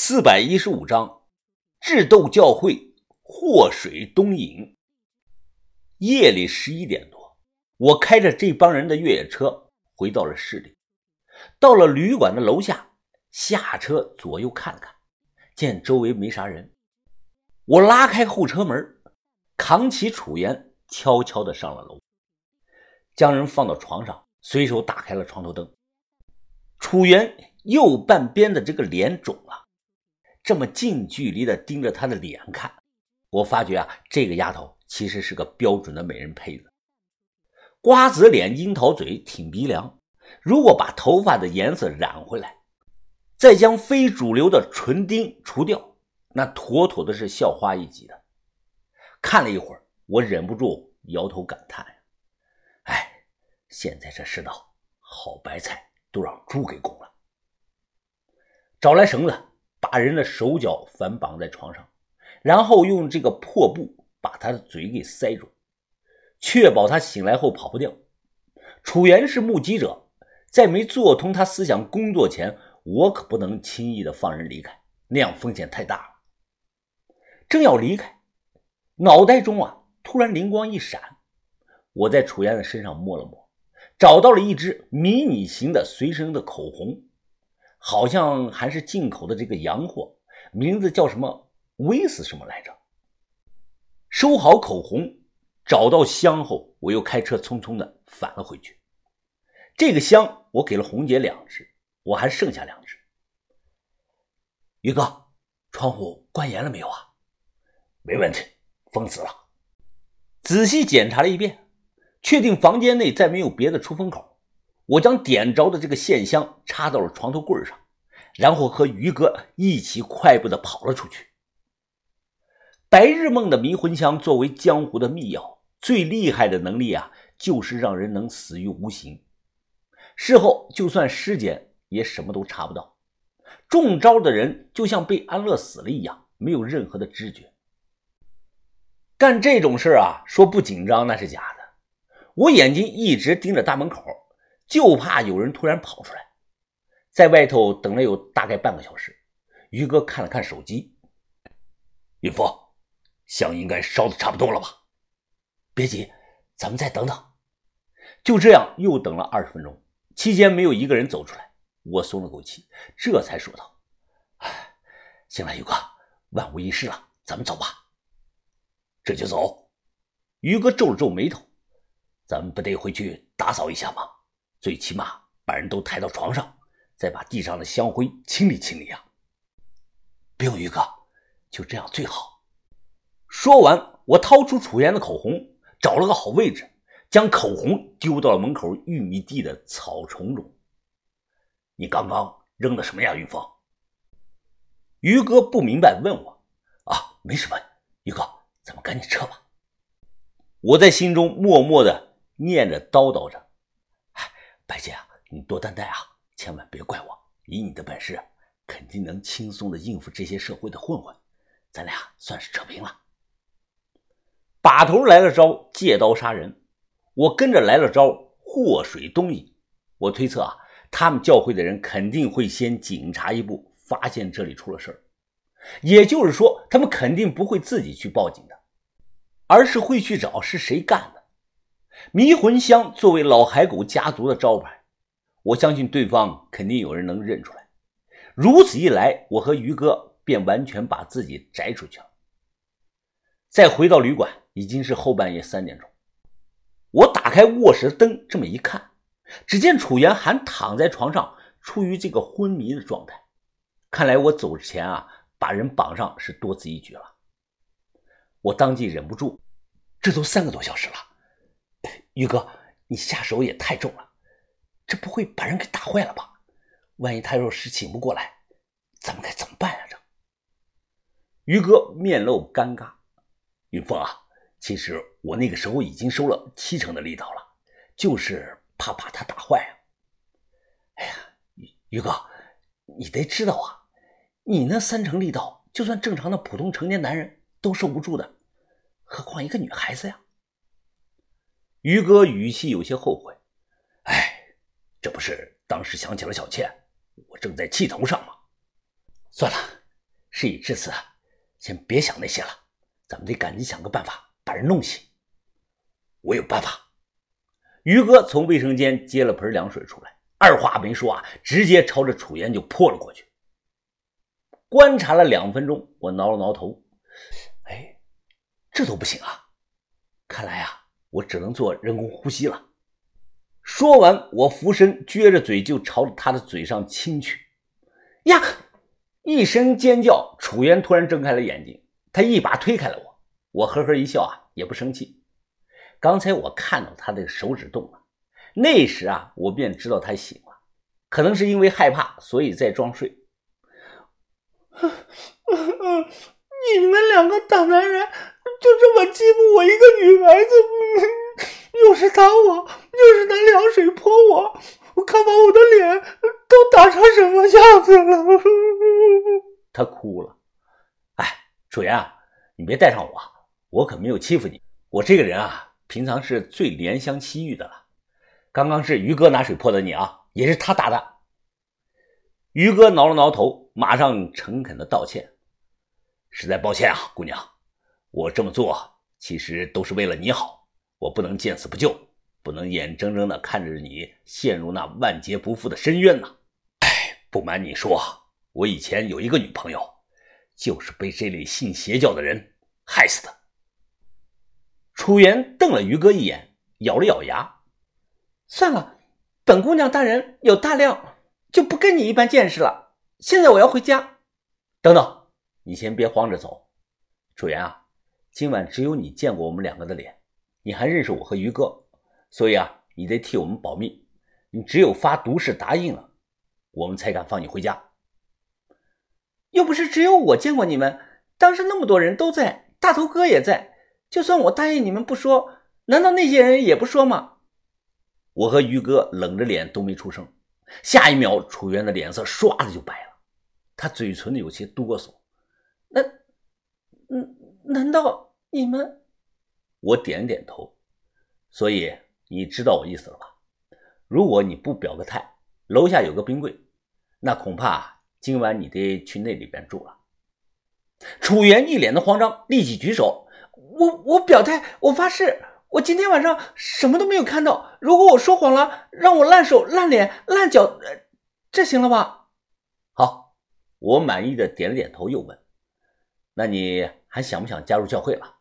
四百一十五章，智斗教会祸水东引。夜里十一点多，我开着这帮人的越野车回到了市里。到了旅馆的楼下，下车左右看了看，见周围没啥人，我拉开后车门，扛起楚言，悄悄的上了楼，将人放到床上，随手打开了床头灯。楚言右半边的这个脸肿了。这么近距离的盯着她的脸看，我发觉啊，这个丫头其实是个标准的美人胚子。瓜子脸、樱桃嘴、挺鼻梁，如果把头发的颜色染回来，再将非主流的唇钉除掉，那妥妥的是校花一级的。看了一会儿，我忍不住摇头感叹呀：“哎，现在这世道，好白菜都让猪给拱了。”找来绳子。把人的手脚反绑在床上，然后用这个破布把他的嘴给塞住，确保他醒来后跑不掉。楚原是目击者，在没做通他思想工作前，我可不能轻易的放人离开，那样风险太大了。正要离开，脑袋中啊突然灵光一闪，我在楚原的身上摸了摸，找到了一支迷你型的随身的口红。好像还是进口的这个洋货，名字叫什么威斯什么来着？收好口红，找到香后，我又开车匆匆的返了回去。这个香我给了红姐两只，我还剩下两只。于哥，窗户关严了没有啊？没问题，封死了。仔细检查了一遍，确定房间内再没有别的出风口。我将点着的这个线香插到了床头柜上，然后和于哥一起快步的跑了出去。白日梦的迷魂香作为江湖的秘药，最厉害的能力啊，就是让人能死于无形。事后就算尸检也什么都查不到，中招的人就像被安乐死了一样，没有任何的知觉。干这种事啊，说不紧张那是假的。我眼睛一直盯着大门口。就怕有人突然跑出来，在外头等了有大概半个小时。于哥看了看手机，云峰，香应该烧的差不多了吧？别急，咱们再等等。就这样又等了二十分钟，期间没有一个人走出来，我松了口气，这才说道：“哎，行了，于哥，万无一失了，咱们走吧。”这就走？于哥皱了皱眉头：“咱们不得回去打扫一下吗？”最起码把人都抬到床上，再把地上的香灰清理清理啊！不用，于哥，就这样最好。说完，我掏出楚言的口红，找了个好位置，将口红丢到了门口玉米地的草丛中。你刚刚扔的什么呀，云峰？于哥不明白，问我：“啊，没什么，于哥，咱们赶紧撤吧。”我在心中默默的念着，叨叨着。白姐啊，你多担待啊，千万别怪我。以你的本事，肯定能轻松的应付这些社会的混混。咱俩算是扯平了。把头来了招借刀杀人，我跟着来了招祸水东引。我推测啊，他们教会的人肯定会先警察一步发现这里出了事儿，也就是说，他们肯定不会自己去报警的，而是会去找是谁干的。迷魂香作为老海狗家族的招牌，我相信对方肯定有人能认出来。如此一来，我和于哥便完全把自己摘出去了。再回到旅馆，已经是后半夜三点钟。我打开卧室的灯，这么一看，只见楚原还躺在床上，处于这个昏迷的状态。看来我走之前啊，把人绑上是多此一举了。我当即忍不住，这都三个多小时了。于哥，你下手也太重了，这不会把人给打坏了吧？万一他若是醒不过来，咱们该怎么办呀？这于哥面露尴尬。云峰啊，其实我那个时候已经收了七成的力道了，就是怕把他打坏啊。哎呀，于哥，你得知道啊，你那三成力道，就算正常的普通成年男人都受不住的，何况一个女孩子呀？于哥语气有些后悔，哎，这不是当时想起了小倩，我正在气头上吗？算了，事已至此，先别想那些了，咱们得赶紧想个办法把人弄醒。我有办法。于哥从卫生间接了盆凉水出来，二话没说啊，直接朝着楚岩就泼了过去。观察了两分钟，我挠了挠头，哎，这都不行啊！看来啊，我只能做人工呼吸了。说完，我俯身撅着嘴就朝着他的嘴上亲去。呀！一声尖叫，楚原突然睁开了眼睛，他一把推开了我。我呵呵一笑啊，也不生气。刚才我看到他的手指动了，那时啊，我便知道他醒了，可能是因为害怕，所以在装睡。你们两个大男人就这么欺负我一个女孩子，又是打我，又是拿凉水泼我，我看把我的脸都打成什么样子了。他哭了。哎，楚言啊，你别带上我，我可没有欺负你。我这个人啊，平常是最怜香惜玉的了。刚刚是于哥拿水泼的你啊，也是他打的。于哥挠了挠头，马上诚恳的道歉：“实在抱歉啊，姑娘，我这么做其实都是为了你好，我不能见死不救，不能眼睁睁的看着你陷入那万劫不复的深渊呐！哎，不瞒你说，我以前有一个女朋友，就是被这类信邪教的人害死的。”楚原瞪了于哥一眼，咬了咬牙：“算了，本姑娘大人有大量。”就不跟你一般见识了。现在我要回家。等等，你先别慌着走。楚原啊，今晚只有你见过我们两个的脸，你还认识我和于哥，所以啊，你得替我们保密。你只有发毒誓答应了，我们才敢放你回家。又不是只有我见过你们，当时那么多人都在，大头哥也在。就算我答应你们不说，难道那些人也不说吗？我和于哥冷着脸都没出声。下一秒，楚原的脸色唰的就白了，他嘴唇有些哆嗦。那，嗯，难道你们？我点点头。所以你知道我意思了吧？如果你不表个态，楼下有个冰柜，那恐怕今晚你得去那里边住了。楚原一脸的慌张，立即举手：“我我表态，我发誓。”我今天晚上什么都没有看到。如果我说谎了，让我烂手烂脸烂脚，这行了吧？好，我满意的点了点头，又问：“那你还想不想加入教会了？”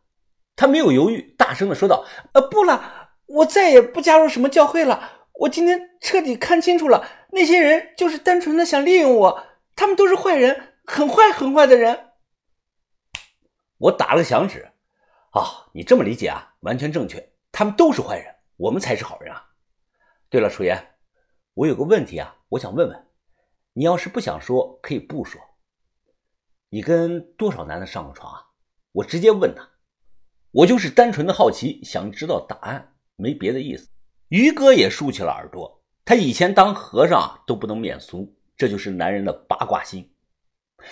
他没有犹豫，大声的说道：“呃，不了，我再也不加入什么教会了。我今天彻底看清楚了，那些人就是单纯的想利用我，他们都是坏人，很坏很坏的人。”我打了个响指。啊，你这么理解啊，完全正确。他们都是坏人，我们才是好人啊。对了，楚言，我有个问题啊，我想问问你，要是不想说，可以不说。你跟多少男的上过床啊？我直接问他，我就是单纯的好奇，想知道答案，没别的意思。于哥也竖起了耳朵，他以前当和尚都不能免俗，这就是男人的八卦心。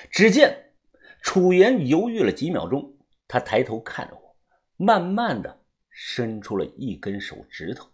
只见楚言犹豫了几秒钟，他抬头看着我。慢慢的伸出了一根手指头。